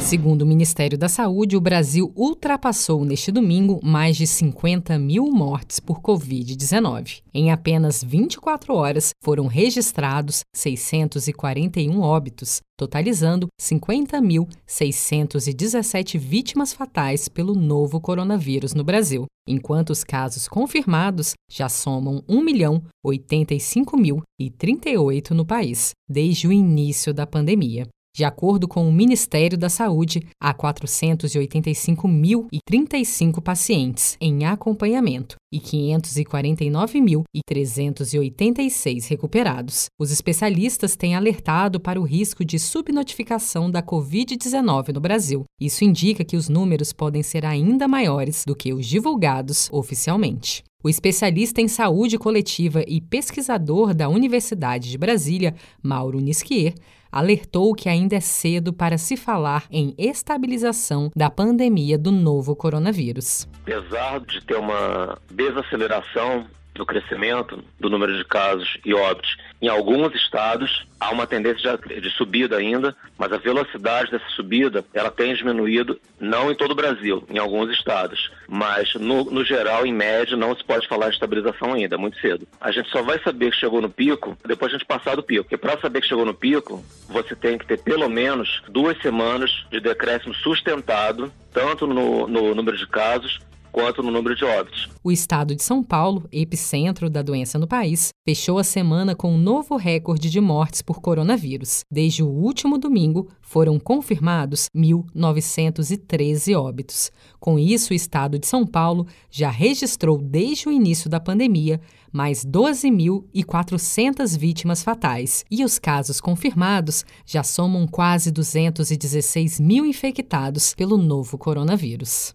Segundo o Ministério da Saúde, o Brasil ultrapassou neste domingo mais de 50 mil mortes por Covid-19. Em apenas 24 horas, foram registrados 641 óbitos, totalizando 50.617 vítimas fatais pelo novo coronavírus no Brasil, enquanto os casos confirmados já somam 1.085.038 no país, desde o início da pandemia. De acordo com o Ministério da Saúde, há 485.035 pacientes em acompanhamento e 549.386 recuperados. Os especialistas têm alertado para o risco de subnotificação da Covid-19 no Brasil. Isso indica que os números podem ser ainda maiores do que os divulgados oficialmente. O especialista em saúde coletiva e pesquisador da Universidade de Brasília, Mauro Nisquier, alertou que ainda é cedo para se falar em estabilização da pandemia do novo coronavírus. Apesar de ter uma desaceleração do crescimento do número de casos e óbitos. Em alguns estados, há uma tendência de subida ainda, mas a velocidade dessa subida ela tem diminuído, não em todo o Brasil, em alguns estados, mas no, no geral, em média, não se pode falar de estabilização ainda, é muito cedo. A gente só vai saber que chegou no pico depois de a gente passar do pico, porque para saber que chegou no pico, você tem que ter pelo menos duas semanas de decréscimo sustentado, tanto no, no número de casos quanto no número de óbitos. O estado de São Paulo, epicentro da doença no país, fechou a semana com um novo recorde de mortes por coronavírus. Desde o último domingo, foram confirmados 1.913 óbitos. Com isso, o estado de São Paulo já registrou desde o início da pandemia mais 12.400 vítimas fatais, e os casos confirmados já somam quase 216 mil infectados pelo novo coronavírus.